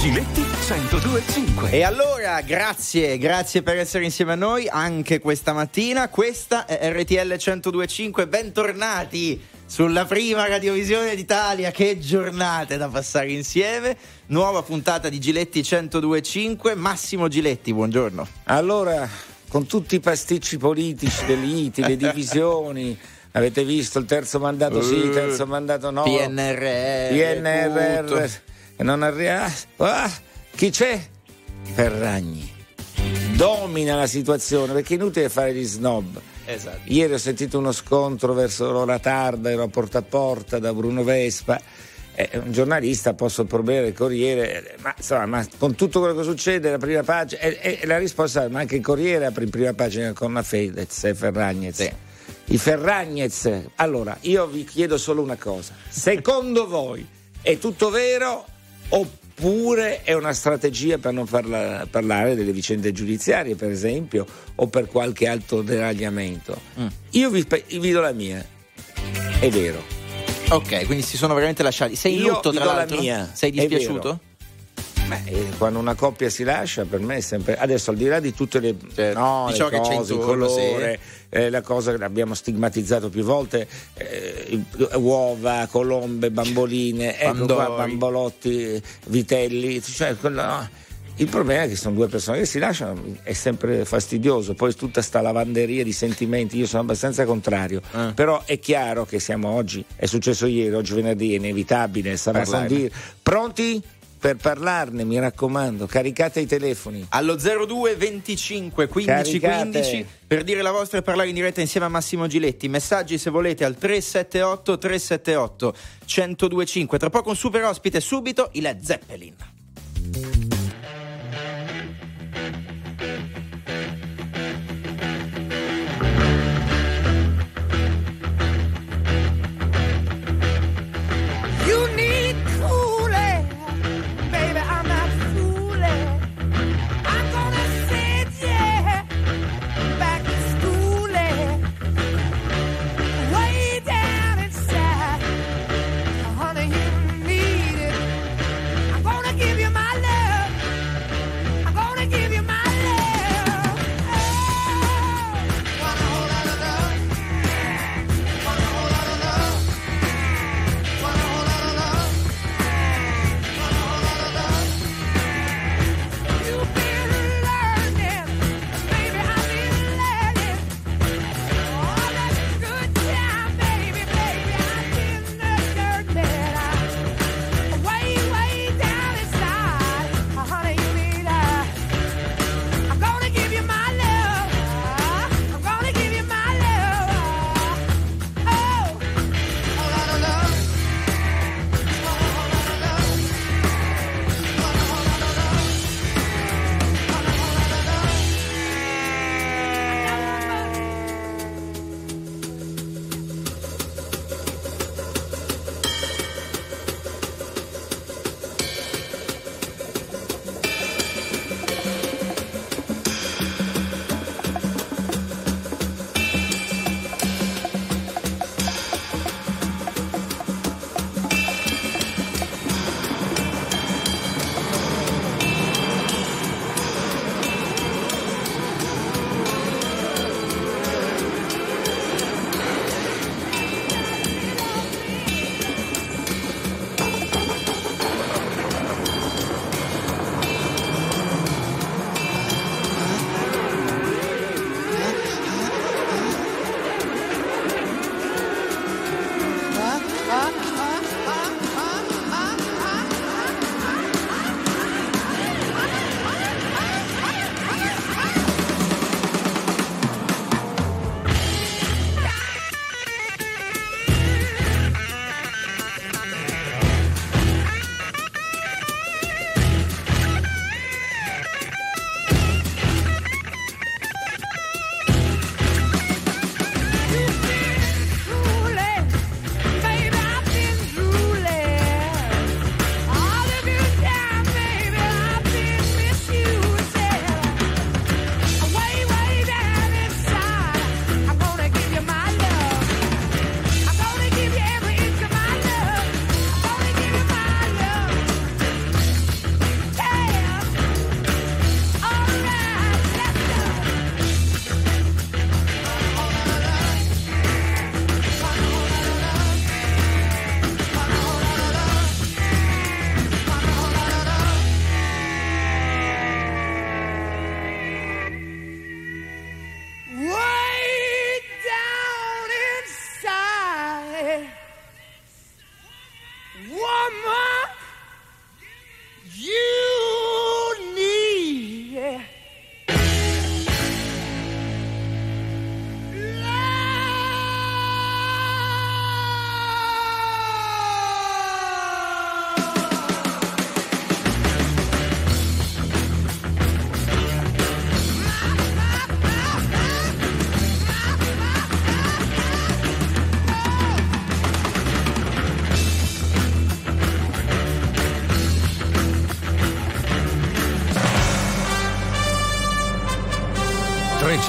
Giletti 102.5 E allora, grazie, grazie per essere insieme a noi anche questa mattina. Questa è RTL 102.5, bentornati sulla prima radiovisione d'Italia. Che giornate da passare insieme. Nuova puntata di Giletti 102.5. Massimo Giletti, buongiorno. Allora, con tutti i pasticci politici, le liti, le divisioni. Avete visto il terzo mandato sì, il terzo mandato no. PNRR. PNRR. tutto. E non arriva. Ah, chi c'è? Ferragni. Domina la situazione perché è inutile fare gli snob. Esatto. Ieri ho sentito uno scontro verso l'ora tarda, ero a porta a porta da Bruno Vespa. Eh, un giornalista posso problema del Corriere, ma insomma, ma con tutto quello che succede, la prima pagina, e, e la risposta è: ma anche il Corriere apre in prima pagina con la Fedez e Ferragnez. Sì. I Ferragnez. Allora, io vi chiedo solo una cosa: secondo voi è tutto vero oppure è una strategia per non farla parlare delle vicende giudiziarie, per esempio, o per qualche altro deragliamento? Mm. Io vi, vi do la mia. È vero. Ok, quindi si sono veramente lasciati. Sei in lutto tra do la l'altro? mia. Sei dispiaciuto? Beh, eh, quando una coppia si lascia, per me è sempre. Adesso, al di là di tutte le, Certo. no, Di le ciò che c'è cose, il intorno, colore, eh, la cosa che abbiamo stigmatizzato più volte, eh, il- uova, colombe, bamboline, ecco qua, bambolotti, vitelli. Cioè, quello, no. Il problema è che sono due persone che si lasciano, è sempre fastidioso, poi tutta sta lavanderia di sentimenti, io sono abbastanza contrario, Eh. però è chiaro che siamo oggi, è successo ieri, oggi venerdì, è inevitabile, sarà dire. Pronti? Per parlarne, mi raccomando, caricate i telefoni. Allo 02 25 15 Caricate. 15 per dire la vostra e parlare in diretta insieme a Massimo Giletti. Messaggi se volete al 378 378 1025. Tra poco un super ospite, subito i Led Zeppelin.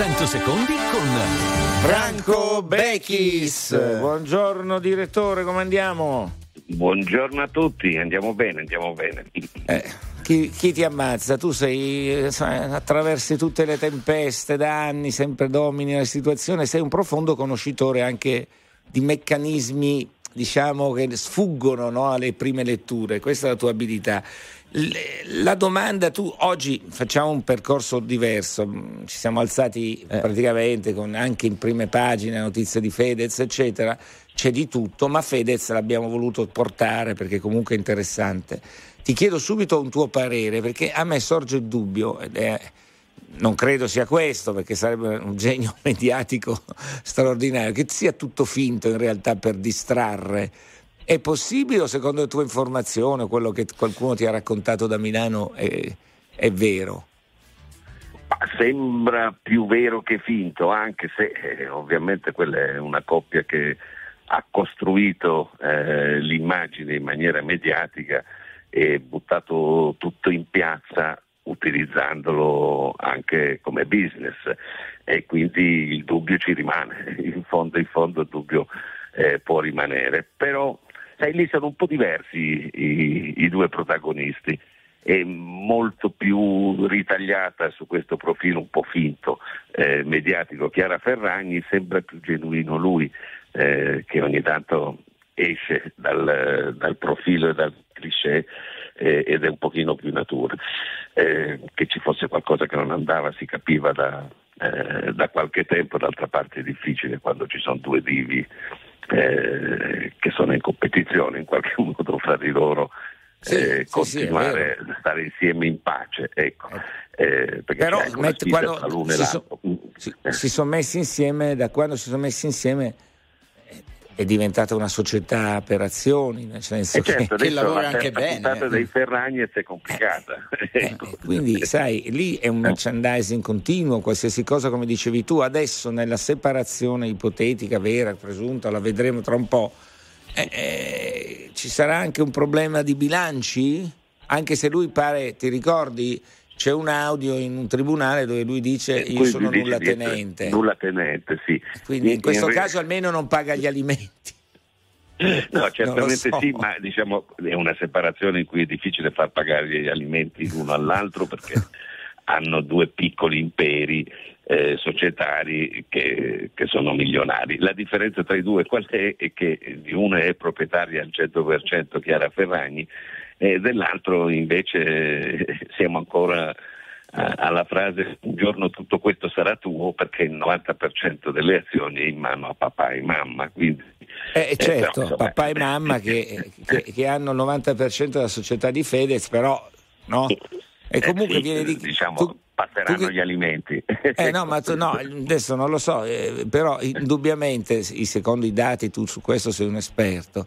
300 secondi con Franco Bechis. Buongiorno direttore, come andiamo? Buongiorno a tutti, andiamo bene, andiamo bene. Eh, chi, chi ti ammazza? Tu sei, eh, attraversi tutte le tempeste da anni, sempre domini la situazione, sei un profondo conoscitore anche di meccanismi, diciamo, che sfuggono no, alle prime letture, questa è la tua abilità. La domanda, tu oggi facciamo un percorso diverso, mm, ci siamo alzati praticamente con anche in prime pagine notizie di Fedez, eccetera, c'è di tutto, ma Fedez l'abbiamo voluto portare perché comunque è interessante. Ti chiedo subito un tuo parere perché a me sorge il dubbio, è, non credo sia questo perché sarebbe un genio mediatico straordinario, che sia tutto finto in realtà per distrarre. È possibile o secondo le tue informazioni, quello che qualcuno ti ha raccontato da Milano è, è vero? Sembra più vero che finto, anche se eh, ovviamente quella è una coppia che ha costruito eh, l'immagine in maniera mediatica e buttato tutto in piazza utilizzandolo anche come business e quindi il dubbio ci rimane, in fondo in fondo il dubbio eh, può rimanere, però sai, lì sono un po' diversi i, i due protagonisti è molto più ritagliata su questo profilo un po' finto eh, mediatico Chiara Ferragni, sembra più genuino lui eh, che ogni tanto esce dal, dal profilo e dal cliché eh, ed è un pochino più natura. Eh, che ci fosse qualcosa che non andava si capiva da, eh, da qualche tempo, d'altra parte è difficile quando ci sono due divi eh, che sono in competizione in qualche modo fra di loro Sì, eh, sì, sì, continuare a stare insieme in pace. Ecco. Eh, perché Però met- quando si, so- l'altro. si- Eh. sono messi insieme, da quando si sono messi insieme eh, è diventata una società per azioni, nel senso E certo, che... Che lavora la anche bene. puntata dei Ferragnez è complicata. Eh, Ecco. quindi, sai, lì è un merchandising continuo, qualsiasi cosa, come dicevi tu, adesso nella separazione ipotetica, vera, presunta, la vedremo tra un po', eh, eh, ci sarà anche un problema di bilanci? Anche se lui pare, ti ricordi, c'è un audio in un tribunale dove lui dice io Quindi sono dice nulla tenente. Nulla tenente, sì. Quindi in questo re- caso almeno non paga gli alimenti. No, certamente so. sì, ma diciamo è una separazione in cui è difficile far pagare gli alimenti l'uno all'altro perché hanno due piccoli imperi eh, societari che, che sono milionari. La differenza tra i due qual è? È che di uno è proprietaria al 100% Chiara Ferragni e dell'altro invece eh, siamo ancora a- alla frase un giorno tutto questo sarà tuo perché il 90% delle azioni è in mano a papà e mamma. Quindi, Eh, eh, certo, però, insomma, papà e mamma che, che- che hanno il 90% della società di Fedez, però no? E eh, comunque sì, viene di... diciamo, tu- passeranno tu che- gli alimenti. Eh no, ma tu- no, adesso non lo so, eh, però indubbiamente, secondo i dati, tu su questo sei un esperto,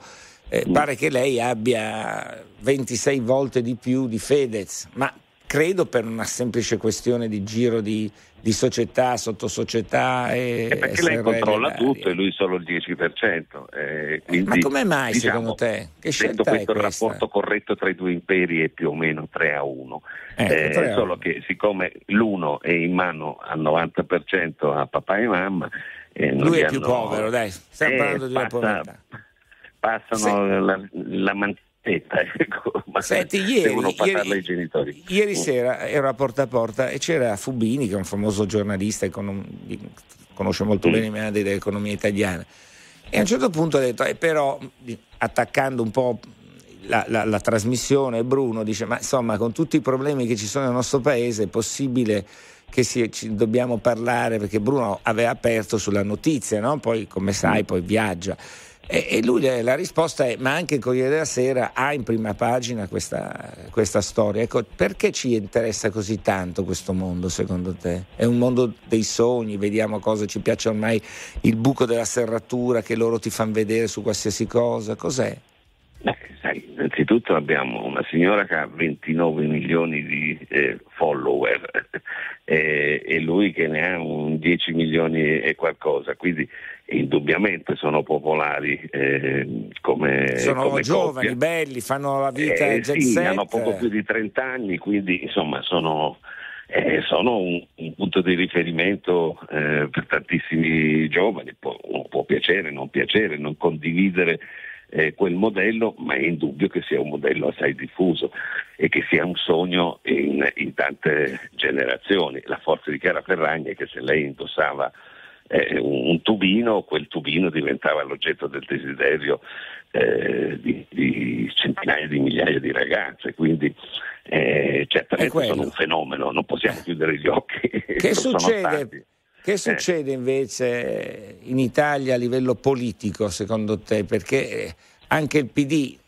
eh, pare che lei abbia 26 volte di più di Fedez, ma credo per una semplice questione di giro di, di società, sottosocietà e... Eh, perché lei SRL controlla varie. tutto e lui solo il 10%. eh, quindi, Ma come mai diciamo, secondo te? Che scelta è questo il questa? rapporto corretto tra i due imperi è più o meno 3 a 1. Ecco, Eh, 3 a solo 1. che siccome l'uno è in mano al 90% a papà e mamma, eh, Lui è più hanno- povero, dai, stiamo Eh, parlando di una povertà. Passano la, la mantetta, ecco, ma Senti, ieri, ieri- ieri Mm. sera ero a porta a porta e c'era Fubini, che è un famoso giornalista, econom- conosce molto Mm. bene i meandri dell'economia italiana. E a un certo punto ha detto, eh, però, attaccando un po' la, la- la trasmissione, Bruno dice, ma insomma, con tutti i problemi che ci sono nel nostro paese è possibile che si- ci dobbiamo parlare, perché Bruno aveva aperto sulla notizia, no? poi come sai, Mm. poi viaggia. E, e lui eh, la risposta è: ma anche il Corriere della Sera ha in prima pagina questa, questa storia. Ecco, perché ci interessa così tanto questo mondo, secondo te? È un mondo dei sogni, vediamo cosa ci piace ormai, il buco della serratura che loro ti fanno vedere su qualsiasi cosa. Cos'è? Beh, sai, innanzitutto abbiamo una signora che ha 29 milioni di eh, follower eh, e lui che ne ha un 10 milioni e qualcosa, quindi indubbiamente sono popolari eh, come Sono come giovani, coppia. belli, fanno la vita Eh, jet sì, set. hanno poco più di 30 anni, quindi insomma sono eh, sono un, un punto di riferimento eh, per tantissimi giovani, può, può piacere, non piacere, non condividere eh, quel modello, ma è indubbio che sia un modello assai diffuso e che sia un sogno in, in tante generazioni. La forza di Chiara Ferragni è che se lei indossava eh, un, tubino, quel tubino diventava l'oggetto del desiderio eh, di, di, centinaia di migliaia di ragazze, quindi eh, certamente sono un fenomeno, non possiamo chiudere gli occhi. Che succede? Che eh. succede invece in Italia a livello politico secondo te? Perché anche il PD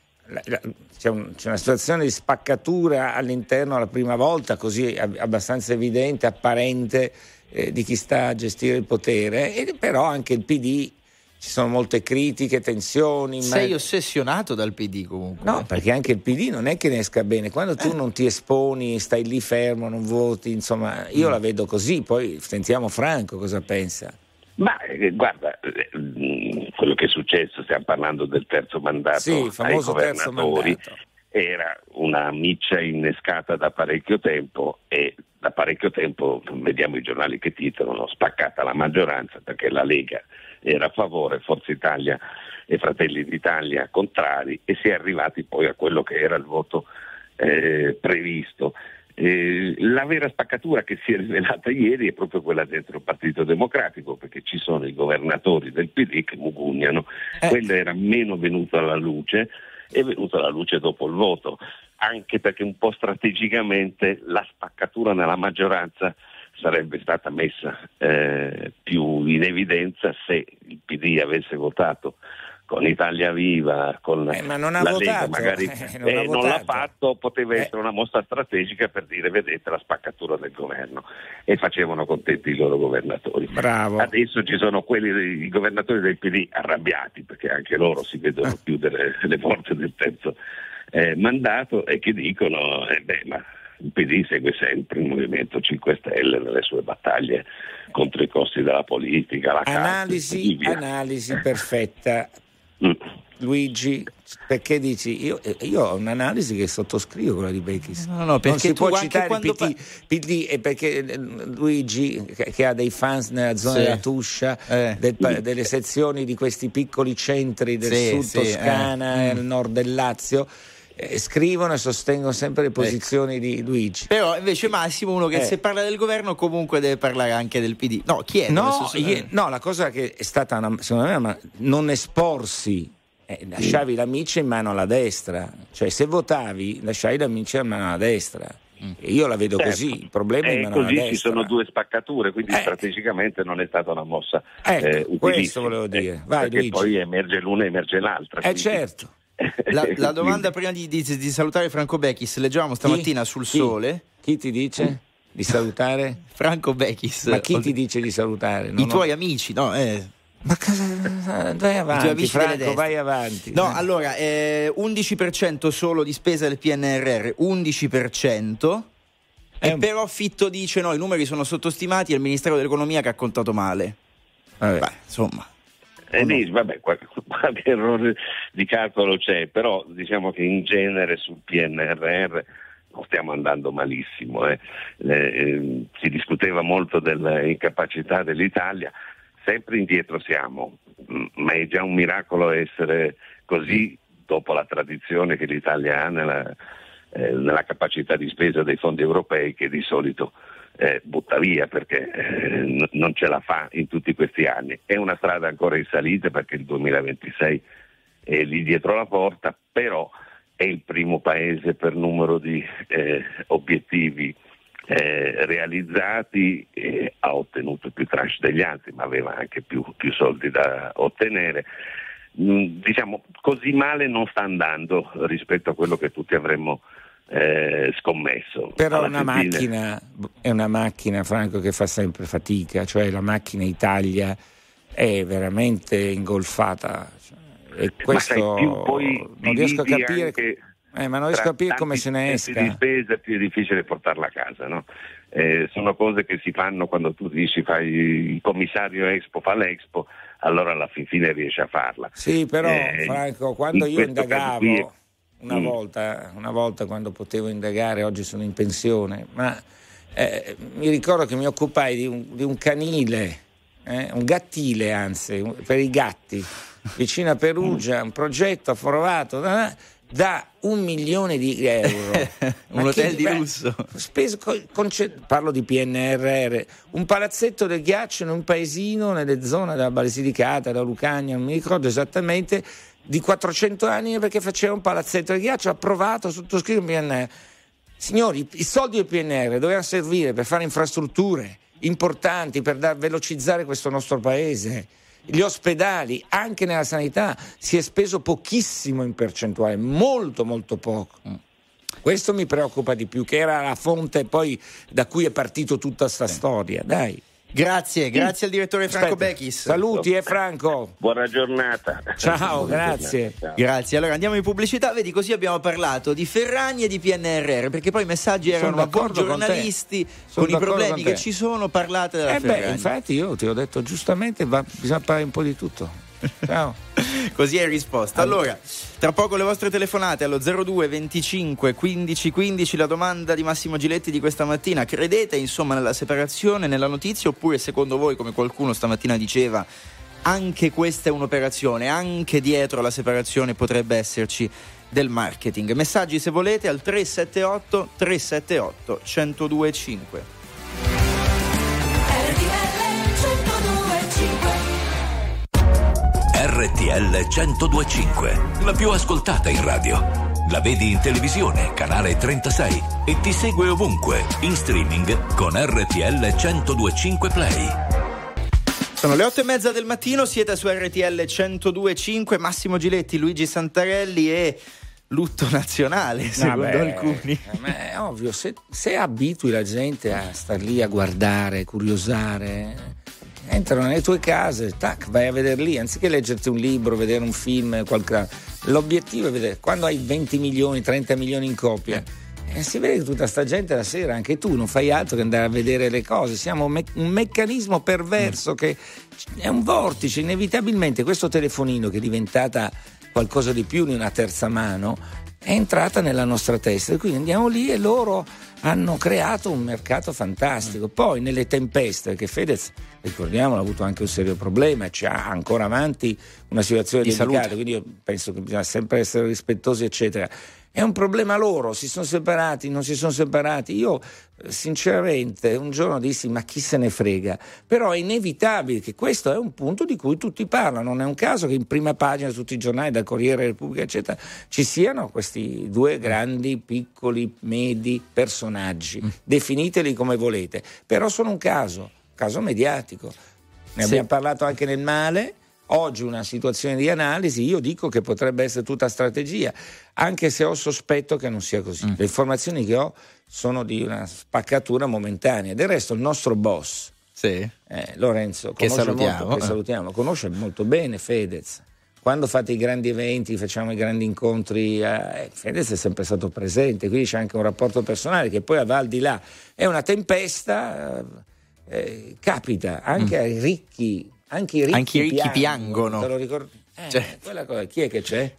c'è, una situazione di spaccatura all'interno la prima volta, così abbastanza evidente, apparente, eh, di chi sta a gestire il potere, e però anche il PD ci sono molte critiche, tensioni. Sei ma... ossessionato dal PD comunque. No, perché anche il PD non è che ne esca bene. Quando tu eh. non ti esponi, stai lì fermo, non voti, insomma, io mm. la vedo così, poi sentiamo Franco cosa pensa. Ma eh, guarda, eh, quello che è successo, stiamo parlando del terzo mandato sì, il famoso terzo mandato. era una miccia innescata da parecchio tempo e da parecchio tempo vediamo i giornali che titolano spaccata la maggioranza perché la Lega era a favore, Forza Italia e Fratelli d'Italia contrari e si è arrivati poi a quello che era il voto eh, previsto. Eh, la vera spaccatura che si è rivelata ieri è proprio quella dentro il Partito Democratico, perché ci sono i governatori del PD che mugugnano. Eh. Quella era meno venuta alla luce, è venuta alla luce dopo il voto, anche perché un po' strategicamente la spaccatura nella maggioranza sarebbe stata messa eh, più in evidenza se il PD avesse votato con Italia Viva, con eh, ma non ha la votato, Lega, magari eh, non, eh, non l'ha fatto, poteva eh. essere una mossa strategica per dire vedete la spaccatura del governo e facevano contenti i loro governatori. Bravo. Adesso ci sono quelli, i governatori del PD arrabbiati perché anche loro si vedono Ah. chiudere le porte del terzo eh, mandato e che dicono eh, beh ma il PD segue sempre il Movimento 5 Stelle nelle sue battaglie contro i costi della politica, la casta Analisi, via. analisi perfetta. Mm. Luigi, perché dici? Io, eh, io ho un'analisi che sottoscrivo quella di Bechis. No, no, non si può citare il quando PD, PD e perché eh, Luigi, che, ha dei fans nella zona Sì. della Tuscia, Eh. del delle sezioni di questi piccoli centri del Sì, sud sì, Toscana eh. e del nord del Lazio, eh, scrivono e sostengono sempre le posizioni di Luigi. Però invece Massimo, uno che Eh. se parla del governo comunque deve parlare anche del PD. No, chiedo. No, adesso se- ie- no, la cosa che è stata, una- secondo me, ma non esporsi, eh, lasciavi la miccia in mano alla destra, cioè se votavi lasciavi la miccia in mano alla destra. E io la vedo Certo. così, il problema è in E mano alla così destra. ci sono due spaccature, quindi Eh. strategicamente non è stata una mossa Ecco, eh, questo volevo dire. Eh, Vai, perché Luigi. poi emerge l'una e emerge l'altra. Eh quindi- certo. La, la domanda prima di, di- di salutare Franco Becchis, leggevamo stamattina Chi? sul Chi? Sole. Chi ti dice di salutare? Franco Becchis. Ma chi ti dice di salutare? I Non ho- tuoi amici, no? Eh. Ma cosa... Vai avanti, Franco, vai avanti. No, Eh. allora, eh, 11% solo di spesa del PNRR, 11%. È E un- però Fitto dice no, i numeri sono sottostimati, è il Ministero dell'Economia che ha contato male. Vabbè. Beh, insomma. E lì, vabbè, qualche, qualche errore di calcolo c'è, però diciamo che in genere sul PNRR non stiamo andando malissimo. eh. Eh, eh, si discuteva molto dell'incapacità dell'Italia, sempre indietro siamo, ma è già un miracolo essere così dopo la tradizione che l'Italia ha nella, eh, nella capacità di spesa dei fondi europei che di solito eh, butta via perché eh, non ce la fa in tutti questi anni. È una strada ancora in salita perché il 2026 è lì dietro la porta, però è il primo paese per numero di eh, obiettivi eh, realizzati, ha ottenuto più tranche degli altri, ma aveva anche più, più soldi da ottenere. Mm, diciamo, così male non sta andando rispetto a quello che tutti avremmo eh, scommesso. Però Alla una fin fine- macchina, è una macchina, Franco, che fa sempre fatica, cioè la macchina Italia è veramente ingolfata. cioè, E questo più poi non riesco a capire, anche eh, ma non riesco a capire come se ne sensi di esca. spesa è più difficile portarla a casa, no? Eh, sono cose che si fanno quando tu dici fai il commissario Expo, fa l'Expo, allora alla fin fine riesci a farla. Sì, però Eh, Franco, quando in io indagavo, una, Mm. volta, una volta quando potevo indagare, oggi sono in pensione, ma eh, mi ricordo che mi occupai di un, di un canile, eh, un gattile anzi, per i gatti, vicino a Perugia, un progetto approvato da, da un milione di euro. Un hotel che- di beh, lusso. speso co- conce- parlo di PNRR, un palazzetto del ghiaccio in un paesino nelle zone della Basilicata, da Lucania, non mi ricordo esattamente, di 400 anni perché faceva un palazzetto del ghiaccio approvato, sottoscritto il PNR. Signori, i soldi del PNR dovevano servire per fare infrastrutture importanti, per dar- velocizzare questo nostro paese. Gli ospedali, anche nella sanità, si è speso pochissimo in percentuale, molto molto poco. Questo mi preoccupa di più, che era la fonte poi da cui è partito tutta sta storia. Dai. Grazie, grazie al direttore Franco Aspetta. Bechis. Saluti, eh Franco. Buona giornata. Ciao, Buona grazie. giornata. Ciao. Grazie, allora andiamo in pubblicità, vedi così abbiamo parlato di Ferragni e di PNRR, perché poi i messaggi erano a con giornalisti con i problemi con che ci sono, parlate della Eh beh, Ferragni. infatti io ti ho detto giustamente, va- bisogna parlare un po' di tutto. Ciao. Così hai risposto. Allora, tra poco le vostre telefonate allo 02 25 15 15 la domanda di Massimo Giletti di questa mattina. Credete insomma nella separazione, nella notizia oppure secondo voi come qualcuno stamattina diceva anche questa è un'operazione, anche dietro la separazione potrebbe esserci del marketing. Messaggi se volete al 378 378 1025. RTL 1025, la più ascoltata in radio. La vedi in televisione, canale 36 e ti segue ovunque, in streaming con RTL 1025 Play. Sono le otto e mezza del mattino, siete su RTL 1025, Massimo Giletti, Luigi Santarelli e lutto nazionale, secondo Vabbè, alcuni. Ma è ovvio, se, se abitui la gente a star lì a guardare, curiosare, entrano nelle tue case, tac, vai a vedere lì, anziché leggerti un libro, vedere un film, qualche... l'obiettivo è vedere, quando hai 20 milioni, 30 milioni in copia, eh, si vede che tutta sta gente la sera, anche tu, non fai altro che andare a vedere le cose, siamo me- un meccanismo perverso che è un vortice, inevitabilmente questo telefonino che è diventata qualcosa di più di una terza mano, è entrata nella nostra testa e quindi andiamo lì e loro hanno creato un mercato fantastico. Poi nelle tempeste, perché Fedez, ricordiamolo, ha avuto anche un serio problema, ci ha ancora avanti una situazione Di delicata, salute. quindi io penso che bisogna sempre essere rispettosi, eccetera. È un problema loro, si sono separati, non si sono separati. Io eh, sinceramente un giorno dissi ma chi se ne frega, però è inevitabile che questo è un punto di cui tutti parlano, non è un caso che in prima pagina tutti i giornali, dal Corriere Repubblica eccetera, ci siano questi due grandi, piccoli, medi personaggi, definiteli come volete, però sono un caso, caso mediatico. Ne Sì. abbiamo parlato anche nel male. Oggi una situazione di analisi, io dico che potrebbe essere tutta strategia, anche se ho sospetto che non sia così. Le informazioni che ho sono di una spaccatura momentanea. Del resto il nostro boss, Sì. eh, Lorenzo, Che salutiamo, molto, che eh. salutiamo, conosce molto bene Fedez. Quando fate i grandi eventi, facciamo i grandi incontri, eh, Fedez è sempre stato presente, quindi c'è anche un rapporto personale che poi va al di là. È una tempesta, eh, eh, capita anche ai ricchi, anche i ricchi. Anche i ricchi piangono. Ricordi? Eh, quella cosa, chi è che c'è?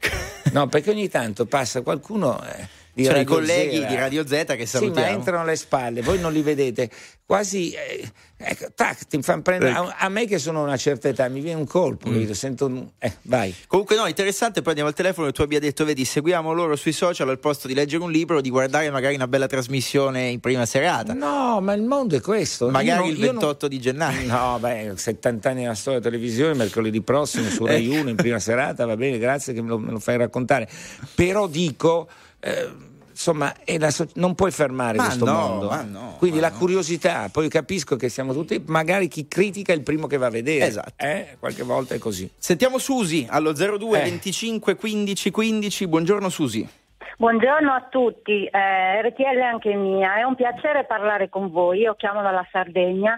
No, perché ogni tanto passa qualcuno eh, di i Radio colleghi Zera. di Radio Z che Sì, ma salutiamo. entrano alle spalle, voi non li vedete. Quasi, eh, ecco, tac, ti fanno prendere. Ecco. A, a me che sono una certa età mi viene un colpo, capito? sento. Eh, vai. Comunque no, interessante, poi andiamo al telefono e tu abbia detto, vedi, seguiamo loro sui social al posto di leggere un libro, di guardare magari una bella trasmissione in prima serata. No, ma il mondo è questo. Magari Io il io non- 28 di gennaio. No, beh, 70 anni della storia della televisione, mercoledì prossimo su Rai Ecco. 1 in prima serata, va bene, grazie che me lo, me lo fai raccontare. Però dico, eh, insomma, è la so- non puoi fermare Ma questo no, mondo. ma no, Quindi ma la no. curiosità, poi capisco che siamo tutti, magari chi critica è il primo che va a vedere. Esatto. Eh, qualche volta è così. Sentiamo Susi allo 02 Eh. 25 15 15. Buongiorno Susi. Buongiorno a tutti, eh, RTL anche mia, è un piacere parlare con voi, io chiamo dalla Sardegna.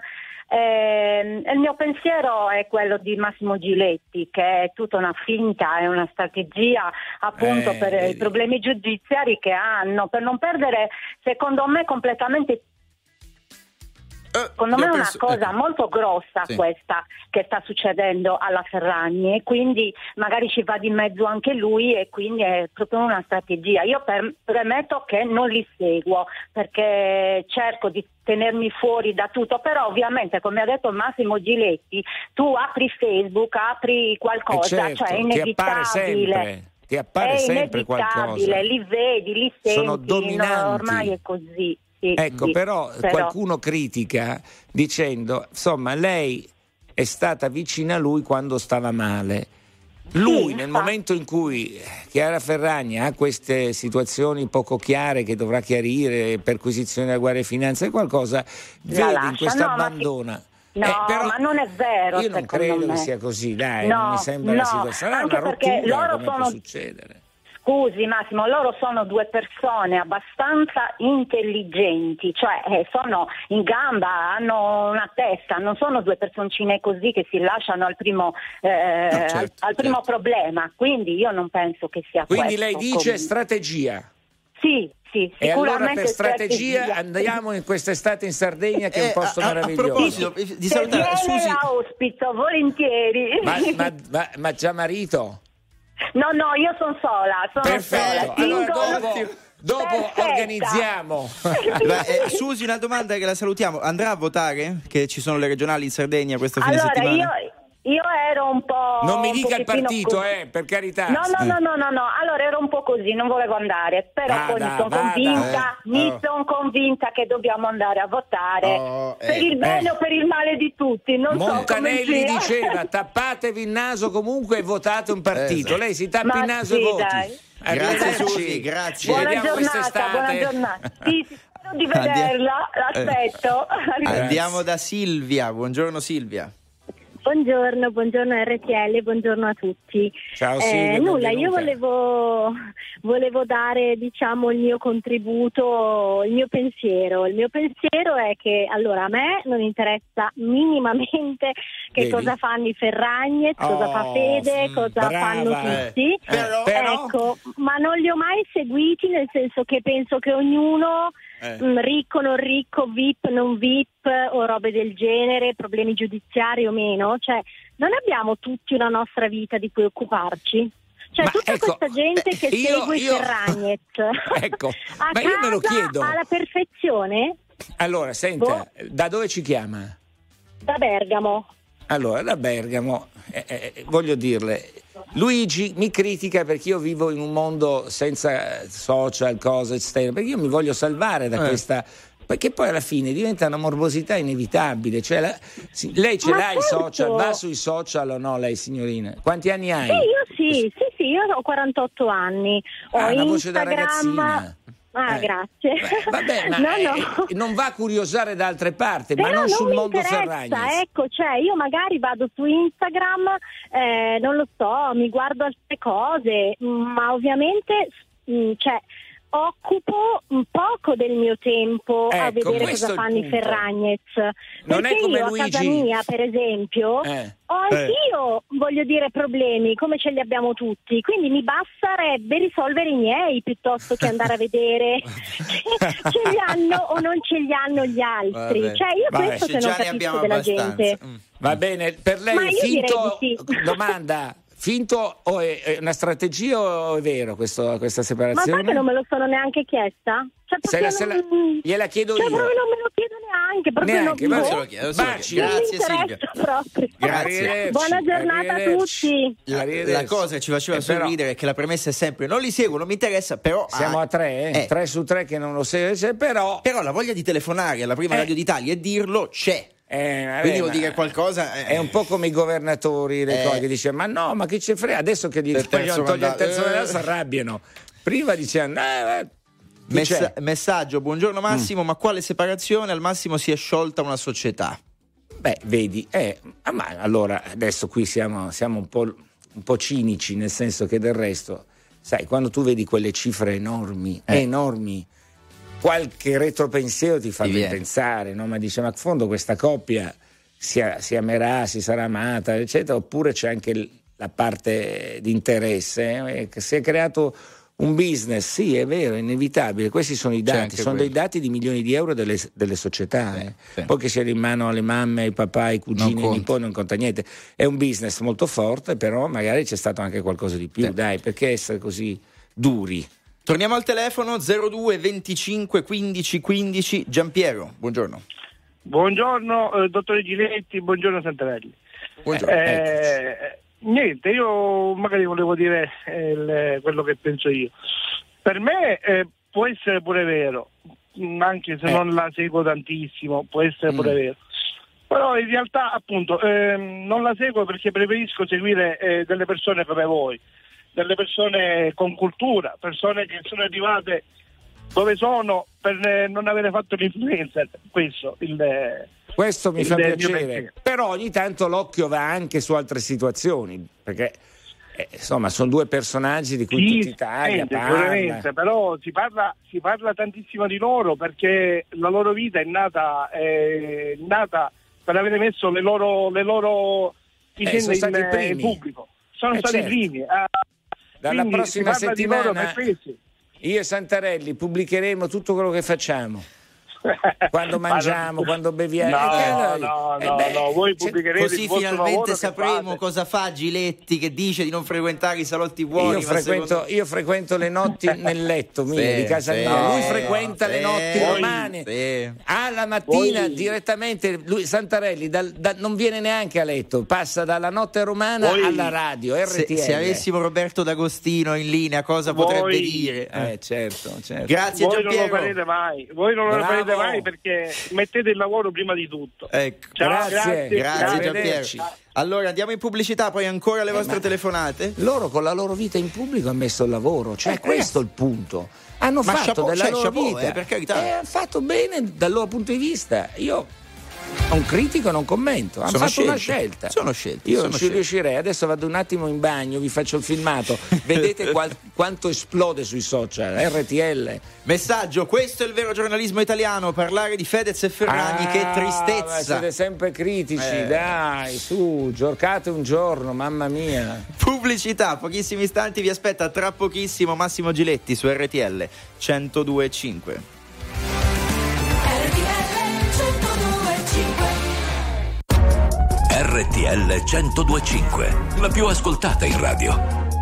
Eh, il mio pensiero è quello di Massimo Giletti, che è tutta una finta, è una strategia appunto Eh, per i problemi giudiziari che hanno, per non perdere secondo me completamente Secondo me è una cosa ecco. molto grossa Sì. questa che sta succedendo alla Ferragni e quindi magari ci va di mezzo anche lui e quindi è proprio una strategia. Io per- premetto che non li seguo perché cerco di tenermi fuori da tutto, però ovviamente come ha detto Massimo Giletti, tu apri Facebook, apri qualcosa, certo, cioè è inevitabile. ti appare è sempre qualcosa. inevitabile, li vedi, li senti, Sono no, dominanti. ormai è così. Sì, Ecco, sì. però, qualcuno critica dicendo, insomma, lei è stata vicina a lui quando stava male. Lui, Sì, nel momento in cui Chiara Ferragni ha queste situazioni poco chiare che dovrà chiarire, perquisizione della Guardia di Finanza e qualcosa, vede in lascia. questa No, ma abbandona. No, Eh, però ma non è vero. Io non credo me. che sia così, dai, No, non mi sembra no, la situazione. Sarà anche una perché rottura, loro sono- succedere. Scusi Massimo, loro sono due persone abbastanza intelligenti, cioè eh, sono in gamba, hanno una testa, non sono due personcine così che si lasciano al primo, eh, No, certo, al, al primo certo. problema, quindi io non penso che sia Quindi questo. lei dice comunque. strategia. Sì, sì, E allora sicuramente per strategia andiamo in quest'estate in Sardegna che è un Eh, posto a- a- a meraviglioso. proposito, eh, di salutare Susi. la ospito, volentieri. Ma, ma- ma- ma già marito? No, no, io sono sola, sono Perfetto, sola. allora dopo, dopo Perfetta. organizziamo. Beh, eh, Susi, una domanda che la salutiamo. Andrà a votare? Che ci sono le regionali in Sardegna questo fine Allora, settimana? io, io ero un po'. Non mi dica il partito, così. eh, per carità. No, no, no, no, no, no, allora ero un po' così, non volevo andare, però Vada, poi mi sono convinta, Eh, mi oh. sono convinta che dobbiamo andare a votare Oh, eh, per il bene eh. o per il male di tutti, non Montanelli so diceva tappatevi il naso comunque e votate un partito. Esatto. Lei si tappa Ma il naso sì, e voti. dai. Grazie. Susi, grazie. Buona vediamo giornata, quest'estate. buona giornata. Sì, sì, spero di vederla, l'aspetto. Grazie. Andiamo da Silvia. Buongiorno Silvia. Buongiorno, buongiorno RTL, buongiorno a tutti. Ciao Eh, Silvia, nulla, io volevo, volevo dare diciamo il mio contributo, il mio pensiero. Il mio pensiero è che allora a me non interessa minimamente che Vedi? cosa fanno i Ferragnez, cosa Oh, fa Fede, mm, cosa brava, fanno eh. tutti. Però- però- Ecco, ma non li ho mai seguiti nel senso che penso che ognuno Eh. Mm, ricco, non ricco, VIP, non VIP o robe del genere, problemi giudiziari o meno, cioè non abbiamo tutti una nostra vita di cui occuparci. Cioè Ma tutta ecco, questa gente che eh, io- segue io- Ferragnez Ecco, a ma io me lo chiedo. alla perfezione Allora, senta, da dove ci chiama? da Bergamo. Allora, da Bergamo, eh, eh, voglio dirle, Luigi mi critica perché io vivo in un mondo senza social, cose, eccetera, perché io mi voglio salvare da Eh. questa... Perché poi alla fine diventa una morbosità inevitabile. Cioè, la- sì, lei ce Ma l'ha i certo. social, va sui social o no lei signorina? Quanti anni hai? Sì, io sì, sì, sì, io ho 48 anni. Ho Ah, una voce da Instagram. ragazzina. Ah, Eh. grazie. Beh, vabbè, ma no, eh, no. non va a curiosare da altre parti, ma Però non sul mondo Ferragnez. ecco, cioè io magari vado su Instagram, eh, non lo so, mi guardo altre cose, ma ovviamente mm, cioè, occupo un poco del mio tempo a Ecco, vedere questo cosa fanno i. Ferragnez. Non è Perché come io a casa Luigi. mia, per esempio, Eh. ho anch'io, voglio dire, problemi, come ce li abbiamo tutti, quindi mi basterebbe risolvere i miei piuttosto che andare a vedere se ce li hanno o non ce li hanno gli altri. Vabbè. Cioè io Vabbè. questo Se se non capisco della abbastanza. gente. Mm. Va bene, per lei Ma finto. direi di sì. Domanda: finto o è, è una strategia o è vero questo- questa Ma separazione? sai che non me lo sono neanche chiesta? Cioè, Se la- se la- non- gliela chiedo cioè, io. proprio non me lo chiedo neanche, proprio Neanche, non, ma boh, se lo chiedo, Baci. Grazie Silvia. proprio. Grazie. Buona giornata a tutti. La, la cosa che ci faceva Eh, però- sorridere è che la premessa è sempre non li seguo, non mi interessa, però Siamo ah, a tre, eh? eh, tre su tre che non lo segue, però. Però la voglia di telefonare alla prima Eh. radio d'Italia e dirlo c'è. Eh, vabbè, Quindi vuol dire qualcosa. eh. È un po' come i governatori, le Eh. cose che dice: Ma no, ma che ci frega? Adesso che gli vogliono togliere il terzo mandato, eh. si arrabbiano. Prima dicevano: eh, eh, Messa-? Mm. messaggio, buongiorno Massimo, ma quale separazione? Al massimo si è sciolta una società. Beh, vedi, eh, ah, ma allora adesso qui siamo, siamo un, po', un po' cinici, nel senso che del resto, sai, quando tu vedi quelle cifre enormi, Eh. enormi, qualche retropensiero ti fa pensare, no? ma dice, ma in fondo questa coppia si, si amerà, si sarà amata, eccetera, oppure c'è anche la parte di interesse, eh, che si è creato un business, sì, è vero, è inevitabile. Questi sono i dati, sono quello. dei dati di milioni di euro delle, delle società. Sì, eh. sì. Poi che sia in mano alle mamme, ai papà, ai cugini, ai nipoti, non conta niente. È un business molto forte, però magari c'è stato anche qualcosa di più. Sì. Dai, perché essere così duri? Torniamo al telefono 02 25 15 15. Giampiero, buongiorno. Buongiorno eh, dottore Giletti, buongiorno Santarelli. Buongiorno. Eh, niente, io magari volevo dire eh, quello che penso io. Per me eh, può essere pure vero, mm, anche se Eh. non la seguo tantissimo, può essere pure Mm. vero. Però in realtà appunto ehm, non la seguo perché preferisco seguire eh, delle persone come voi, delle persone con cultura, persone che sono arrivate dove sono per eh, non avere fatto l'influencer. Questo il, eh, Questo mi Il fa piacere, però ogni tanto l'occhio va anche su altre situazioni, perché eh, insomma sono due personaggi di cui Sì, tutta Italia parla. però si parla, si parla tantissimo di loro perché la loro vita è nata, è nata per avere messo le loro, le loro Eh, in, in primi. pubblico. Sono Eh, stati certo. i primi. ah, Dalla quindi prossima settimana io e Santarelli pubblicheremo tutto quello che facciamo. Quando Ma mangiamo, quando beviamo. No, Eh, no, eh, no, beh, no, voi se- pubblicherete Così finalmente sapremo cosa fa Giletti che dice di non frequentare i salotti buoni. Io frequento, secondo- io frequento le notti nel letto mio, Sì, di casa sì, mia. Lui sì, frequenta le sì, notti Voi- romane. sì. Alla mattina Voi- direttamente lui, Santarelli dal- da- non viene neanche a letto, passa dalla notte romana Voi- alla radio, Se, RTL. se avessimo Roberto D'Agostino in linea, cosa Voi- potrebbe dire? Eh, certo, certo. Grazie voi non lo Giampiero. farete mai, voi non lo farete mai perché mettete il lavoro prima di tutto. Ecco. Ciao, Grazie, grazie, Grazie. Giampiero. Allora andiamo in pubblicità, poi ancora le vostre ma- telefonate. Loro con la loro vita in pubblico hanno messo il lavoro, cioè questo è il punto. Hanno Eh, Ma fatto chapeau, della cioè, loro chapeau, vita eh, per carità. e hanno fatto bene dal loro punto di vista. Io non critico, non commento, hanno fatto una scelte. scelta. Sono scelte, Io non ci scelte. riuscirei. Adesso vado un attimo in bagno, vi faccio il filmato. Vedete qual- quanto esplode sui social, RTL. Messaggio, questo è il vero giornalismo italiano, parlare di Fedez e Ferragni, che Ah, ma tristezza. siete sempre critici, Eh. dai, su, giocate un giorno, mamma mia. Pubblicità, pochissimi istanti vi aspetta tra pochissimo Massimo Giletti su RTL 1025. RTL 1025, la più ascoltata in radio.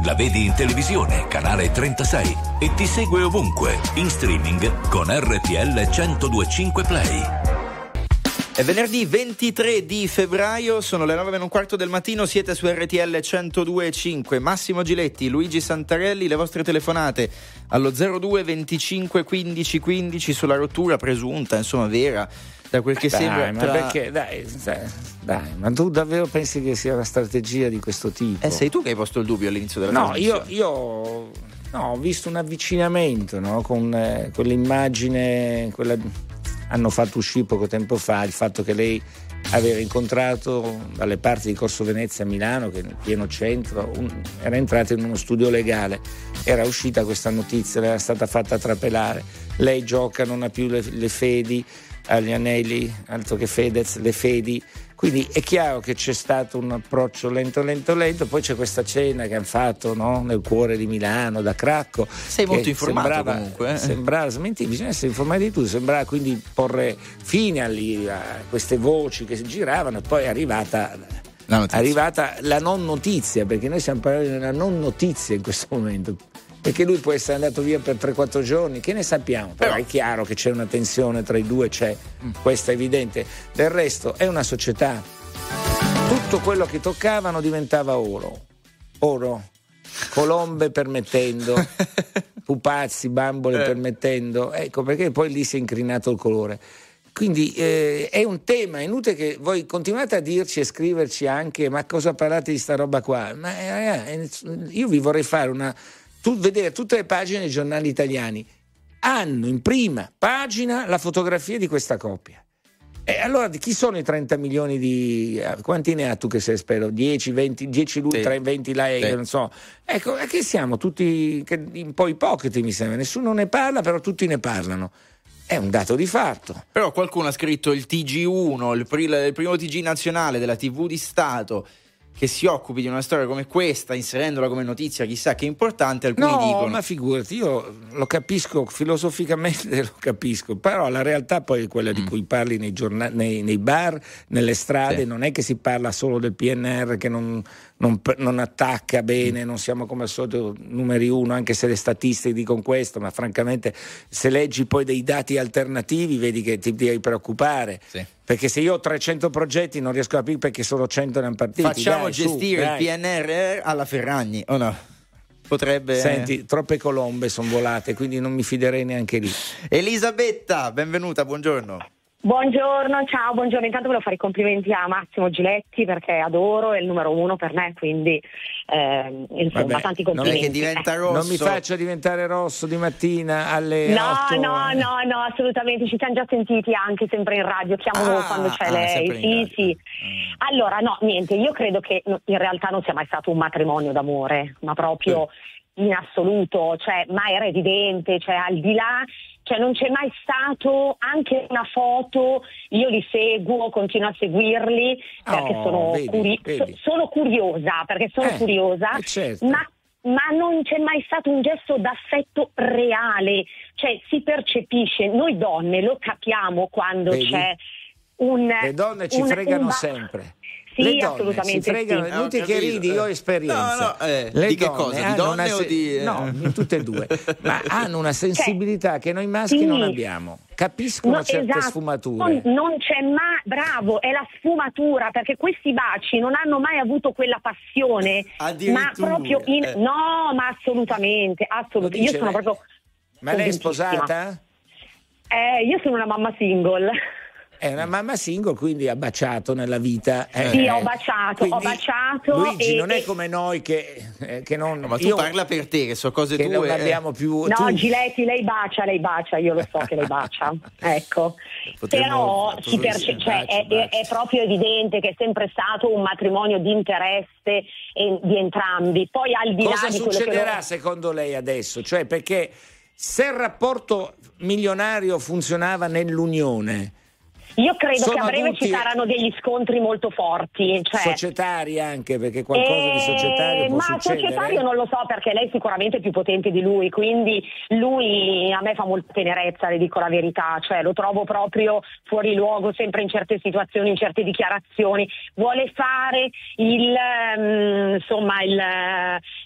La vedi in televisione, canale 36 e ti segue ovunque, in streaming con RTL 1025 Play. È venerdì 23 di febbraio, sono le 9 e un quarto del mattino, siete su RTL 1025. Massimo Giletti, Luigi Santarelli, le vostre telefonate allo 02 25 15 15 sulla rottura presunta, insomma vera, da quel che Dai, sembra. ma tra- perché? Dai, dai, dai, ma tu davvero pensi che sia una strategia di questo tipo? Eh, sei tu che hai posto il dubbio all'inizio della No, io, io no, ho visto un avvicinamento no, con eh, quell'immagine, quella, hanno fatto uscire poco tempo fa il fatto che lei aveva incontrato dalle parti di Corso Venezia a Milano, che è nel pieno centro, un- era entrata in uno studio legale, era uscita questa notizia, era stata fatta trapelare, lei gioca, non ha più le, le fedi agli anelli, altro che Fedez, le fedi. Quindi è chiaro che c'è stato un approccio lento, lento, lento, poi c'è questa cena che hanno fatto no? nel cuore di Milano, da Cracco. Sei molto informato sembrava, comunque, eh. Sembrava, smetti, bisogna essere informati di tutto, sembrava quindi porre fine agli- a queste voci che si giravano e poi è arrivata La notizia. arrivata la non notizia, perché noi stiamo parlando della non notizia in questo momento. Perché lui può essere andato via per 3-4 giorni, che ne sappiamo? Però è chiaro che c'è una tensione tra i due, c'è, questo è evidente. Del resto è una società. Tutto quello che toccavano diventava oro. Oro. Colombe permettendo, pupazzi, bambole Eh. permettendo. Ecco perché poi lì si è incrinato il colore. Quindi eh, è un tema, è inutile che voi continuate a dirci e scriverci anche ma cosa parlate di sta roba qua? Ma eh, ragazzi, io vi vorrei fare una... Tu, vedere tutte le pagine dei giornali italiani hanno in prima pagina la fotografia di questa coppia. E allora di chi sono i 30 milioni di... eh, quanti ne ha tu che sei esperto? 10, 20, 10 lui, Sì. 3, 20 lei, Sì. non so. Ecco, è che siamo tutti un po' ipocriti mi sembra, nessuno ne parla, però tutti ne parlano. È un dato di fatto. Però qualcuno ha scritto il TG1, il, il primo TG nazionale della TV di Stato, che si occupi di una storia come questa, inserendola come notizia, chissà che importante, alcuni No, dicono... ma figurati, io lo capisco, filosoficamente lo capisco, però la realtà poi è quella di cui parli nei, giorna- nei- nei bar, nelle strade, Sì. non è che si parla solo del PNR che non, non non attacca bene, non siamo come al solito numeri uno, anche se le statistiche dicono questo, ma francamente se leggi poi dei dati alternativi vedi che ti devi preoccupare. Sì. Perché se io ho 300 progetti non riesco a capire perché solo 100 ne hanno partiti. Facciamo Dai, su, gestire dai. il PNRR alla Ferragni, o no? Potrebbe... Senti, troppe colombe sono volate, quindi non mi fiderei neanche lì. Elisabetta, benvenuta, buongiorno. Buongiorno, ciao, buongiorno. Intanto volevo fare i complimenti a Massimo Giletti perché adoro, è il numero uno per me, quindi ehm, insomma Vabbè, tanti non è complimenti. che diventa Eh. rosso. Non mi faccia diventare rosso di mattina alle No, 8. no, no, no, assolutamente, ci siamo già sentiti anche sempre in radio, chiamo Ah, quando c'è ah, lei, sì, sì. Allora, no, niente, io credo che in realtà non sia mai stato un matrimonio d'amore, ma proprio in assoluto, cioè, ma era evidente, cioè al di là, cioè non c'è mai stato anche una foto, io li seguo, continuo a seguirli perché Oh, sono, vedi, curi- vedi. so- sono curiosa, perché sono Eh, curiosa, eh, certo. ma ma non c'è mai stato un gesto d'affetto reale, cioè si percepisce, noi donne lo capiamo quando Vedi? c'è un... Le donne ci un- fregano un ba- sempre. Sì, Le donne assolutamente si fregano, sì. inutile Ho che ridi, io ho esperienza. No, no, eh, Le di che donne cosa? Di donne o di- eh? No, tutte e due, ma hanno una sensibilità che noi maschi sì. non abbiamo. Capiscono No, certe esatto. sfumature. Non, non c'è mai, bravo, è la sfumatura, perché questi baci non hanno mai avuto quella passione, ma proprio in... eh. No, ma assolutamente, assolutamente. Io sono lei. proprio... Ma lei è sposata? Eh, io sono una mamma single. È una mamma single, quindi ha baciato nella vita. eh, Sì, eh. ho baciato, ho baciato Luigi e- non è come noi che, eh, che non. Ma tu io- parla per te, che so cose che tue. non eh. abbiamo più. No, tu- Giletti, lei bacia, lei bacia, io lo so che lei bacia, ecco. Potremmo- Però perce- cioè, baci, è, è proprio evidente che è sempre stato un matrimonio di interesse e- di entrambi. Poi al di Cosa là di quello che succederà loro- secondo lei adesso? Cioè, perché se il rapporto milionario funzionava nell'unione, Io credo sono che a breve adulti- ci saranno degli scontri molto forti. Cioè, societari anche, perché qualcosa di Eh, societario può ma succedere. societario non lo so perché lei sicuramente è più potente di lui, quindi lui a me fa molta tenerezza, le dico la verità, cioè lo trovo proprio fuori luogo sempre in certe situazioni, in certe dichiarazioni, vuole fare il, ehm, insomma, il,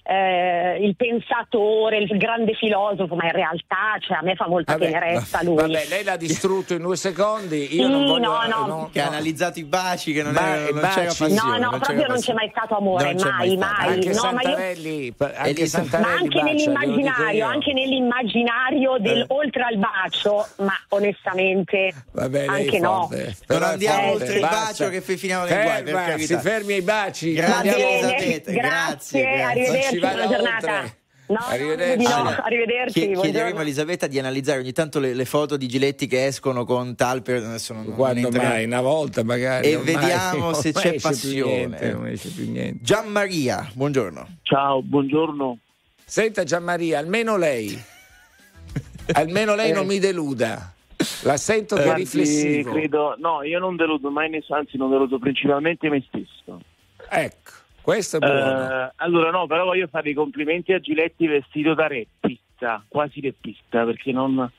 eh, il pensatore, il grande filosofo, ma in realtà cioè, a me fa molta Vabbè, tenerezza lui. Vabbè, lei l'ha distrutto in due secondi. Io Sì, non voglio. no, no. non- Che ha no. analizzato i baci, che non, Ba- era- non baci. c'era passione. No, no, c'era proprio non c'è mai stato amore, Non mai, stato. mai. Anche no, ma io- Santarelli, pa- anche Elisa- Ma Santarelli anche bacia, nell'immaginario, io. anche nell'immaginario del Eh. oltre al bacio, ma onestamente Vabbè, anche è no. Non però è andiamo forte, oltre il bacio che finiamo nei guai, per carità. si fermi ai baci. Grazie, grazie, arrivederci, Non buona giornata. No, Arrivederci. no, Allora, arrivederci. Chie- buongiorno. chiederemo a Elisabetta di analizzare ogni tanto le, le foto di Giletti che escono con tal per adesso non, non Quando entriamo. mai? Una volta magari. E ormai- vediamo se c'è passione. niente, non esce più niente. Gianmaria, buongiorno. Ciao, buongiorno. Senta Gianmaria, almeno lei. almeno lei non mi deluda. La sento che Guardi, riflessivo. credo, no, io non deludo mai nessuno, anzi non deludo principalmente me stesso. Ecco, questo è. Eh, allora no, però voglio fare i complimenti a Giletti vestito da reppista, quasi reppista, perché non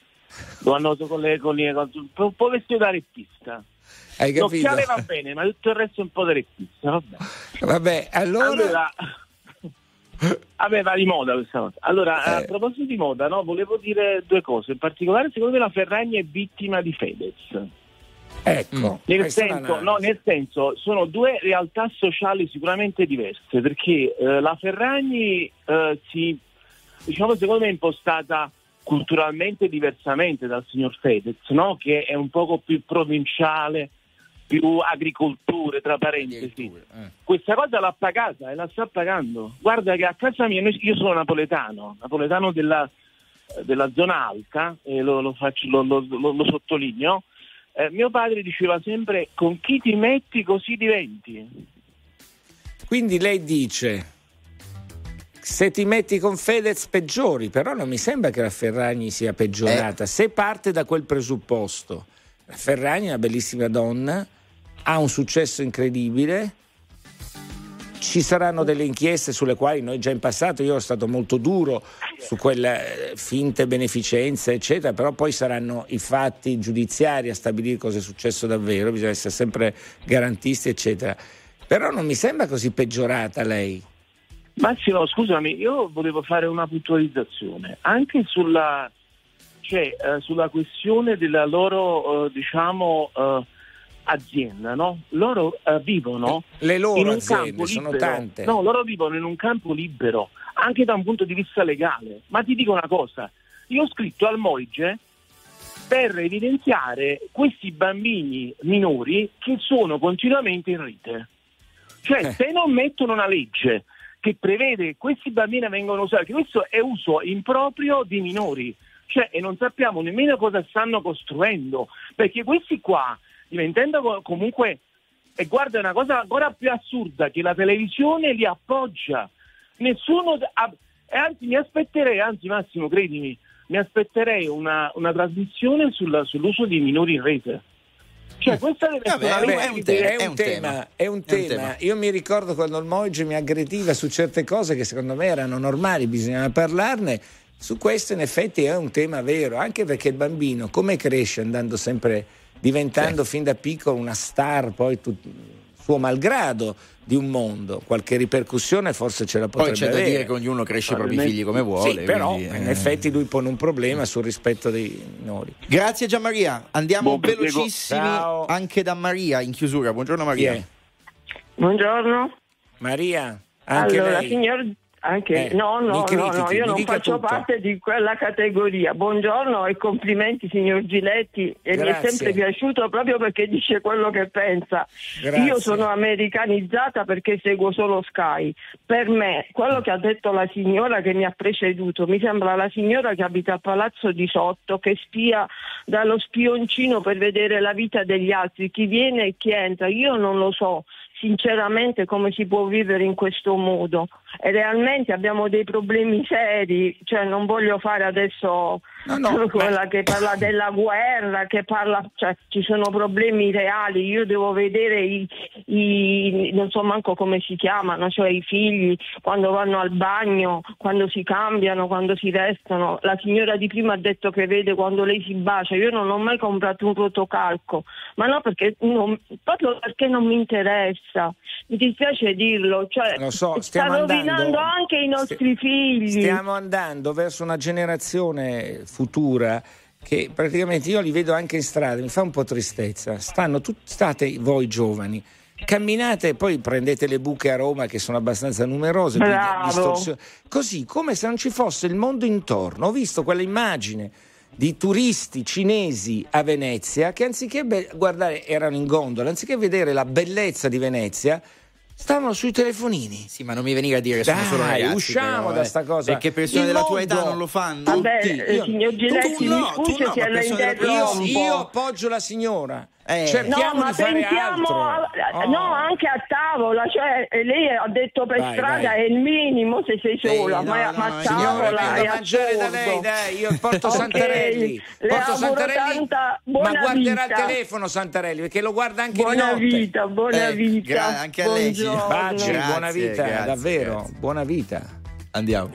lo annoto con le con- un po' vestito da reppista. Hai capito? L'occhiale va bene, ma tutto il resto è un po' da reppista, vabbè. Vabbè, allora. Allora, vabbè, va di moda questa cosa. Allora, a Eh. proposito di moda, no, volevo dire due cose. In particolare, secondo me la Ferragni è vittima di Fedez. Ecco, Nel questa è senso, no, nel senso, sono due realtà sociali sicuramente diverse, perché eh, la Ferragni eh, si, diciamo, secondo me è impostata culturalmente diversamente dal signor Fedez, no? che è un poco più provinciale, più agricolture, tra parentesi. Eh. Questa cosa l'ha pagata e la sta pagando. Guarda che a casa mia, io sono napoletano, napoletano della, della zona alta, e lo, lo faccio- lo- lo- lo- lo sottolineo. Eh, mio padre diceva sempre con chi ti metti così diventi. Quindi lei dice. Se ti metti con Fedez peggiori, però non mi sembra che la Ferragni sia Eh. peggiorata. Se parte da quel presupposto, la Ferragni è una bellissima donna, ha un successo incredibile, ci saranno delle inchieste sulle quali noi già in passato io ero stato molto duro su quelle eh, finte beneficenze, eccetera, però poi saranno i fatti giudiziari a stabilire cosa è successo davvero, bisogna essere sempre garantisti, eccetera. Però non mi sembra così peggiorata lei. Massimo, scusami, io volevo fare una puntualizzazione anche sulla, cioè, eh, sulla questione della loro, eh, diciamo, eh, azienda, no? Loro eh, vivono Le loro in un aziende campo sono libero. tante. No, loro vivono in un campo libero, anche da un punto di vista legale. Ma ti dico una cosa, io ho scritto al Moige per evidenziare questi bambini minori che sono continuamente in rete. Cioè, Eh. se non mettono una legge che prevede che questi bambini vengono usati, questo è uso improprio di minori. Cioè, e non sappiamo nemmeno cosa stanno costruendo, perché questi qua, diventando co- comunque, e guarda, è una cosa ancora più assurda, che la televisione li appoggia. Nessuno, ha- e anzi mi aspetterei, anzi Massimo, credimi, mi aspetterei una, una trasmissione sul- sull'uso di minori in rete. Cioè, questa deve Vabbè, una è un deve- è un tema, è un tema. Io mi ricordo quando il Moige mi aggrediva su certe cose che secondo me erano normali, bisognava parlarne. Su questo in effetti è un tema vero, anche perché il bambino come cresce andando sempre diventando fin da piccolo una star, poi tut- suo malgrado di un mondo, qualche ripercussione forse ce la Poi potrebbe c'è da avere. dire che ognuno cresce i propri figli come vuole. Sì, però quindi, in eh. effetti lui pone un problema sul rispetto dei minori. Grazie Gianmaria, andiamo Buon velocissimi Ciao. anche da Maria in chiusura. Buongiorno Maria. Buongiorno. Maria, anche allora, lei. signor anche Eh, no, no, no, critichi, no, io non faccio tutto. parte di quella categoria. Buongiorno e complimenti signor Giletti e mi è sempre piaciuto proprio perché dice quello che pensa. Grazie. Io sono americanizzata perché seguo solo Sky. Per me, quello che ha detto la signora che mi ha preceduto, mi sembra la signora che abita a Palazzo di Sotto, che spia dallo spioncino per vedere la vita degli altri, chi viene e chi entra. Io non lo so sinceramente come si può vivere in questo modo realmente abbiamo dei problemi seri, cioè non voglio fare adesso No, no, quella ma- che parla della guerra, che parla, cioè ci sono problemi reali, io devo vedere i, i- non so manco come si chiamano, cioè i figli quando vanno al bagno, quando si cambiano, quando si vestono. La signora di prima ha detto che vede quando lei si bacia, io non ho mai comprato un rotocalco, ma no perché non- proprio perché non mi interessa. Mi dispiace dirlo, cioè Lo so, stiamo rovinando andando- anche i nostri Sti- figli. Stiamo andando verso una generazione futura che praticamente io li vedo anche in strada, mi fa un po' tristezza. Stanno tut- state voi giovani. Camminate, poi prendete le buche a Roma che sono abbastanza numerose, così come se non ci fosse il mondo intorno. Ho visto quella immagine di turisti cinesi a Venezia che anziché be- guardare, erano in gondola, anziché vedere la bellezza di Venezia, stavano sui telefonini. Sì, ma non mi venire a dire che sono Dai, solo ragazzi. usciamo però, da eh. sta cosa. Perché persone Il della tua mondo- età non lo fanno. Vabbè, tutti. eh, Io- signor Giletti, tu mi no, scusi tu no, se tua Io, io appoggio la signora. Eh. Cerchiamo No, ma di fare pensiamo, altro. a- Oh. no, anche a tavola, cioè eh, lei ha detto per Vai, strada vai. è il minimo se sei sola, no, ma, no, ma no, a Signora, tavola vengo è mangiare da lei, dai, io porto Ok, Santarelli. le Porto Santarelli, tanta ma guarderà vita. il telefono Santarelli perché lo guarda anche di Buona notte. vita, buona Eh, vita. gra- anche a lei. Pace, Grazie, buona vita, grazie, davvero, grazie. buona vita. Andiamo.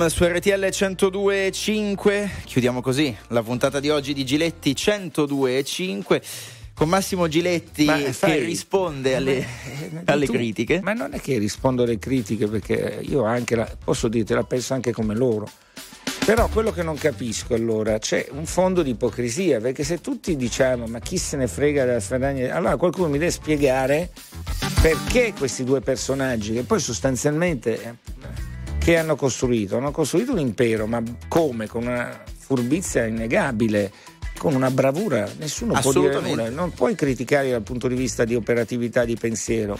R.E.M. su RTL 102.5 chiudiamo così la puntata di oggi di Giletti 102.5 con Massimo Giletti Ma, che sai, risponde alle, Eh, alle tu- critiche Ma non è che rispondo alle critiche perché io anche la, posso dirti la penso anche come loro. Però quello che non capisco allora c'è un fondo di ipocrisia perché se tutti diciamo ma chi se ne frega della Sferdagna allora qualcuno mi deve spiegare perché questi due personaggi che poi sostanzialmente eh, che hanno costruito? Hanno costruito un impero ma come? Con una furbizia innegabile con una bravura, nessuno può dire nulla, non puoi criticare dal punto di vista di operatività di pensiero.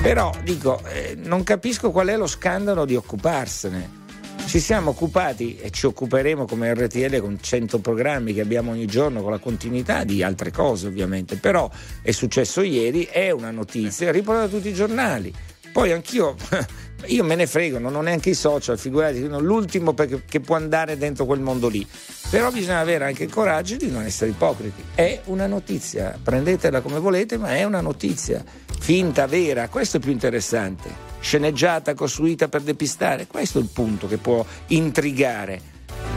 Però dico, eh, non capisco qual è lo scandalo di occuparsene. Ci siamo occupati e ci occuperemo come RTL con 100 programmi che abbiamo ogni giorno con la continuità di altre cose ovviamente, però è successo ieri, è una notizia, è riportata da tutti i giornali. Poi anch'io, io me ne frego, non ho neanche i social, figurati, sono l'ultimo che può andare dentro quel mondo lì. Però bisogna avere anche il coraggio di non essere ipocriti. È una notizia, prendetela come volete, ma è una notizia. Finta, vera, questo è più interessante. Sceneggiata, costruita per depistare, questo è il punto che può intrigare.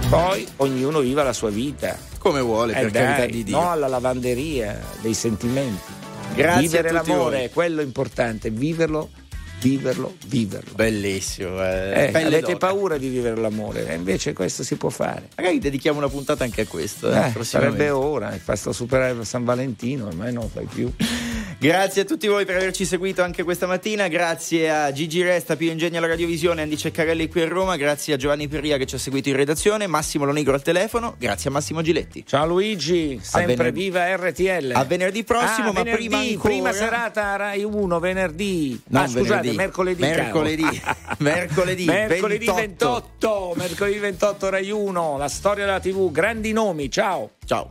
Poi ognuno viva la sua vita. come vuole Eh per dai, carità di Dio No alla lavanderia dei sentimenti. Grazie Vivere l'amore voi. è quello importante, viverlo, viverlo, viverlo. bellissimo eh, Eh, avete d'oca. paura di vivere l'amore, e invece questo si può fare. magari dedichiamo una puntata anche a questo eh, Eh, sarebbe ora, è basta superare San Valentino, ormai non fai più. Grazie a tutti voi per averci seguito anche questa mattina. Grazie a Gigi Resta, Pio Ingegno alla radiovisione, Andy Ceccarelli qui a Roma. Grazie a Giovanni Perria che ci ha seguito in redazione. Massimo Lonigro al telefono. Grazie a Massimo Giletti. Ciao Luigi, sempre venerdì. viva RTL. A venerdì prossimo, Ah, ma venerdì, prima ancora... prima serata Rai 1, venerdì. Non ah, scusate, venerdì. mercoledì. Mercoledì. Mercoledì mercoledì 28. 28. Mercoledì 28 Rai 1, la storia della TV, grandi nomi. Ciao. Ciao.